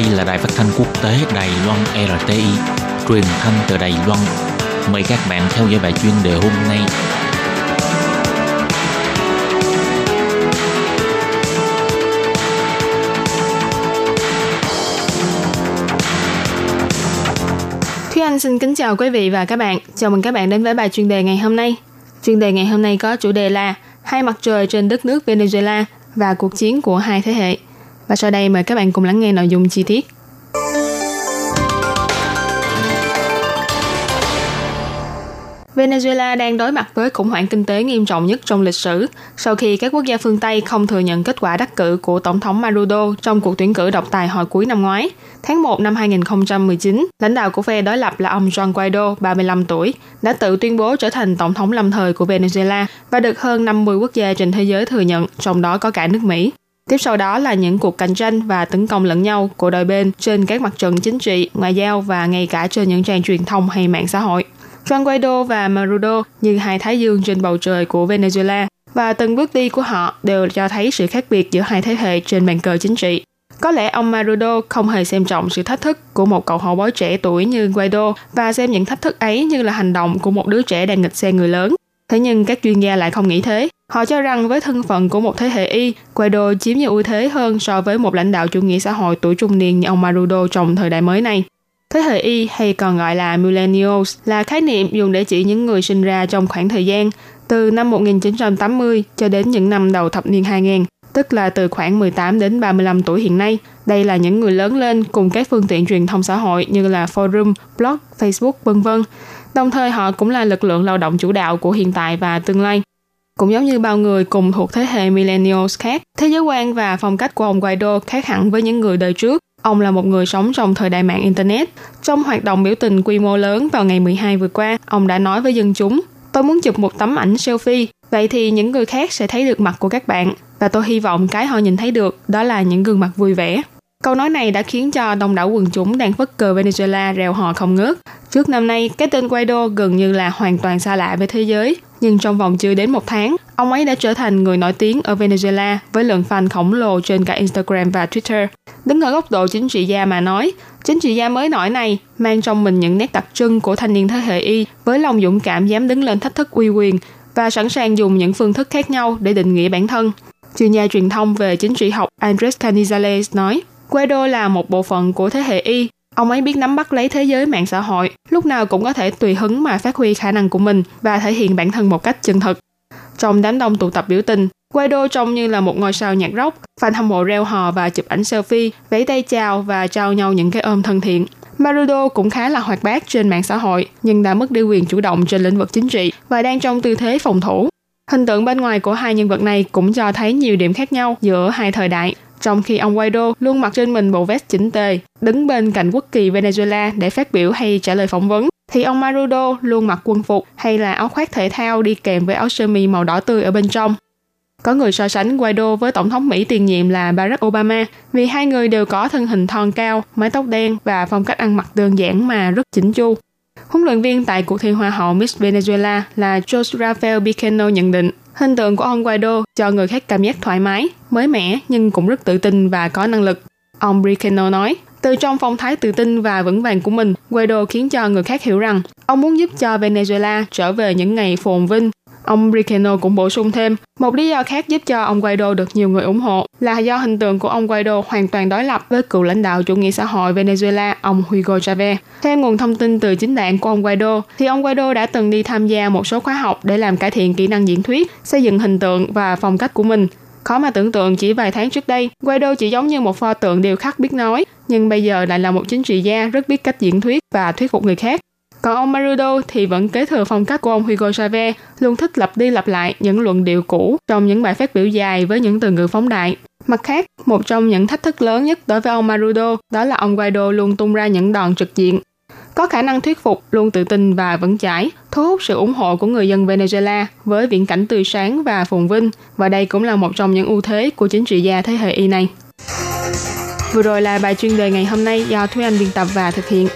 Đây là đài phát thanh quốc tế Đài Loan RTI, truyền thanh từ Đài Loan. Mời các bạn theo dõi bài chuyên đề hôm nay. Thúy Anh xin kính chào quý vị và các bạn. Chào mừng các bạn đến với bài chuyên đề ngày hôm nay. Chuyên đề ngày hôm nay có chủ đề là Hai mặt trời trên đất nước Venezuela và cuộc chiến của hai thế hệ. Và sau đây mời các bạn cùng lắng nghe nội dung chi tiết. Venezuela đang đối mặt với khủng hoảng kinh tế nghiêm trọng nhất trong lịch sử sau khi các quốc gia phương Tây không thừa nhận kết quả đắc cử của Tổng thống Maduro trong cuộc tuyển cử độc tài hồi cuối năm ngoái. Tháng 1 năm 2019, lãnh đạo của phe đối lập là ông Juan Guaido, 35 tuổi, đã tự tuyên bố trở thành tổng thống lâm thời của Venezuela và được hơn 50 quốc gia trên thế giới thừa nhận, trong đó có cả nước Mỹ. Tiếp sau đó là những cuộc cạnh tranh và tấn công lẫn nhau của đôi bên trên các mặt trận chính trị, ngoại giao và ngay cả trên những trang truyền thông hay mạng xã hội. Juan Guaido và Maduro như hai thái dương trên bầu trời của Venezuela và từng bước đi của họ đều cho thấy sự khác biệt giữa hai thế hệ trên bàn cờ chính trị. Có lẽ ông Maduro không hề xem trọng sự thách thức của một cậu hậu bối trẻ tuổi như Guaido và xem những thách thức ấy như là hành động của một đứa trẻ đang nghịch xe người lớn. Thế nhưng các chuyên gia lại không nghĩ thế. Họ cho rằng với thân phận của một thế hệ Y, Guaido chiếm nhiều ưu thế hơn so với một lãnh đạo chủ nghĩa xã hội tuổi trung niên như ông Maduro trong thời đại mới này. Thế hệ Y hay còn gọi là Millennials là khái niệm dùng để chỉ những người sinh ra trong khoảng thời gian từ năm 1980 cho đến những năm đầu thập niên 2000, tức là từ khoảng 18 đến 35 tuổi hiện nay. Đây là những người lớn lên cùng các phương tiện truyền thông xã hội như là forum, blog, Facebook, vân vân. Đồng thời họ cũng là lực lượng lao động chủ đạo của hiện tại và tương lai. Cũng giống như bao người cùng thuộc thế hệ millennials khác, thế giới quan và phong cách của ông Guaido khác hẳn với những người đời trước. Ông là một người sống trong thời đại mạng Internet. Trong hoạt động biểu tình quy mô lớn vào ngày 12 vừa qua, ông đã nói với dân chúng, tôi muốn chụp một tấm ảnh selfie, vậy thì những người khác sẽ thấy được mặt của các bạn. Và tôi hy vọng cái họ nhìn thấy được đó là những gương mặt vui vẻ. Câu nói này đã khiến cho đông đảo quần chúng đang phất cờ Venezuela reo hò không ngớt. Trước năm nay, cái tên Guaido gần như là hoàn toàn xa lạ với thế giới. Nhưng trong vòng chưa đến một tháng, ông ấy đã trở thành người nổi tiếng ở Venezuela với lượng fan khổng lồ trên cả Instagram và Twitter. Đứng ở góc độ chính trị gia mà nói, chính trị gia mới nổi này mang trong mình những nét đặc trưng của thanh niên thế hệ Y với lòng dũng cảm dám đứng lên thách thức uy quyền và sẵn sàng dùng những phương thức khác nhau để định nghĩa bản thân. Chuyên gia truyền thông về chính trị học Andres Canizales nói, Guaido là một bộ phận của thế hệ Y. Ông ấy biết nắm bắt lấy thế giới mạng xã hội, lúc nào cũng có thể tùy hứng mà phát huy khả năng của mình và thể hiện bản thân một cách chân thực. Trong đám đông tụ tập biểu tình, Guaido trông như là một ngôi sao nhạc rock, fan hâm mộ reo hò và chụp ảnh selfie, vẫy tay chào và trao nhau những cái ôm thân thiện. Marudo cũng khá là hoạt bát trên mạng xã hội, nhưng đã mất đi quyền chủ động trên lĩnh vực chính trị và đang trong tư thế phòng thủ. Hình tượng bên ngoài của hai nhân vật này cũng cho thấy nhiều điểm khác nhau giữa hai thời đại. Trong khi ông Guaido luôn mặc trên mình bộ vest chỉnh tề, đứng bên cạnh quốc kỳ Venezuela để phát biểu hay trả lời phỏng vấn, thì ông Maduro luôn mặc quân phục hay là áo khoác thể thao đi kèm với áo sơ mi màu đỏ tươi ở bên trong. Có người so sánh Guaido với tổng thống Mỹ tiền nhiệm là Barack Obama vì hai người đều có thân hình thon cao, mái tóc đen và phong cách ăn mặc đơn giản mà rất chỉnh chu. Huấn luyện viên tại cuộc thi Hoa hậu Miss Venezuela là Jose Rafael Biceno nhận định hình tượng của ông Guaido cho người khác cảm giác thoải mái, mới mẻ nhưng cũng rất tự tin và có năng lực. Ông Biceno nói, từ trong phong thái tự tin và vững vàng của mình, Guaido khiến cho người khác hiểu rằng ông muốn giúp cho Venezuela trở về những ngày phồn vinh Ông Ricano cũng bổ sung thêm, một lý do khác giúp cho ông Guaido được nhiều người ủng hộ là do hình tượng của ông Guaido hoàn toàn đối lập với cựu lãnh đạo chủ nghĩa xã hội Venezuela, ông Hugo Chavez. Theo nguồn thông tin từ chính đảng của ông Guaido, thì ông Guaido đã từng đi tham gia một số khóa học để làm cải thiện kỹ năng diễn thuyết, xây dựng hình tượng và phong cách của mình. Khó mà tưởng tượng chỉ vài tháng trước đây, Guaido chỉ giống như một pho tượng điều khắc biết nói, nhưng bây giờ lại là một chính trị gia rất biết cách diễn thuyết và thuyết phục người khác. Còn ông Marudo thì vẫn kế thừa phong cách của ông Hugo Chavez, luôn thích lặp đi lặp lại những luận điệu cũ trong những bài phát biểu dài với những từ ngữ phóng đại. Mặt khác, một trong những thách thức lớn nhất đối với ông Marudo đó là ông Guaido luôn tung ra những đòn trực diện. Có khả năng thuyết phục, luôn tự tin và vững chãi, thu hút sự ủng hộ của người dân Venezuela với viễn cảnh tươi sáng và phồn vinh, và đây cũng là một trong những ưu thế của chính trị gia thế hệ Y này. Vừa rồi là bài chuyên đề ngày hôm nay do Thúy Anh biên tập và thực hiện.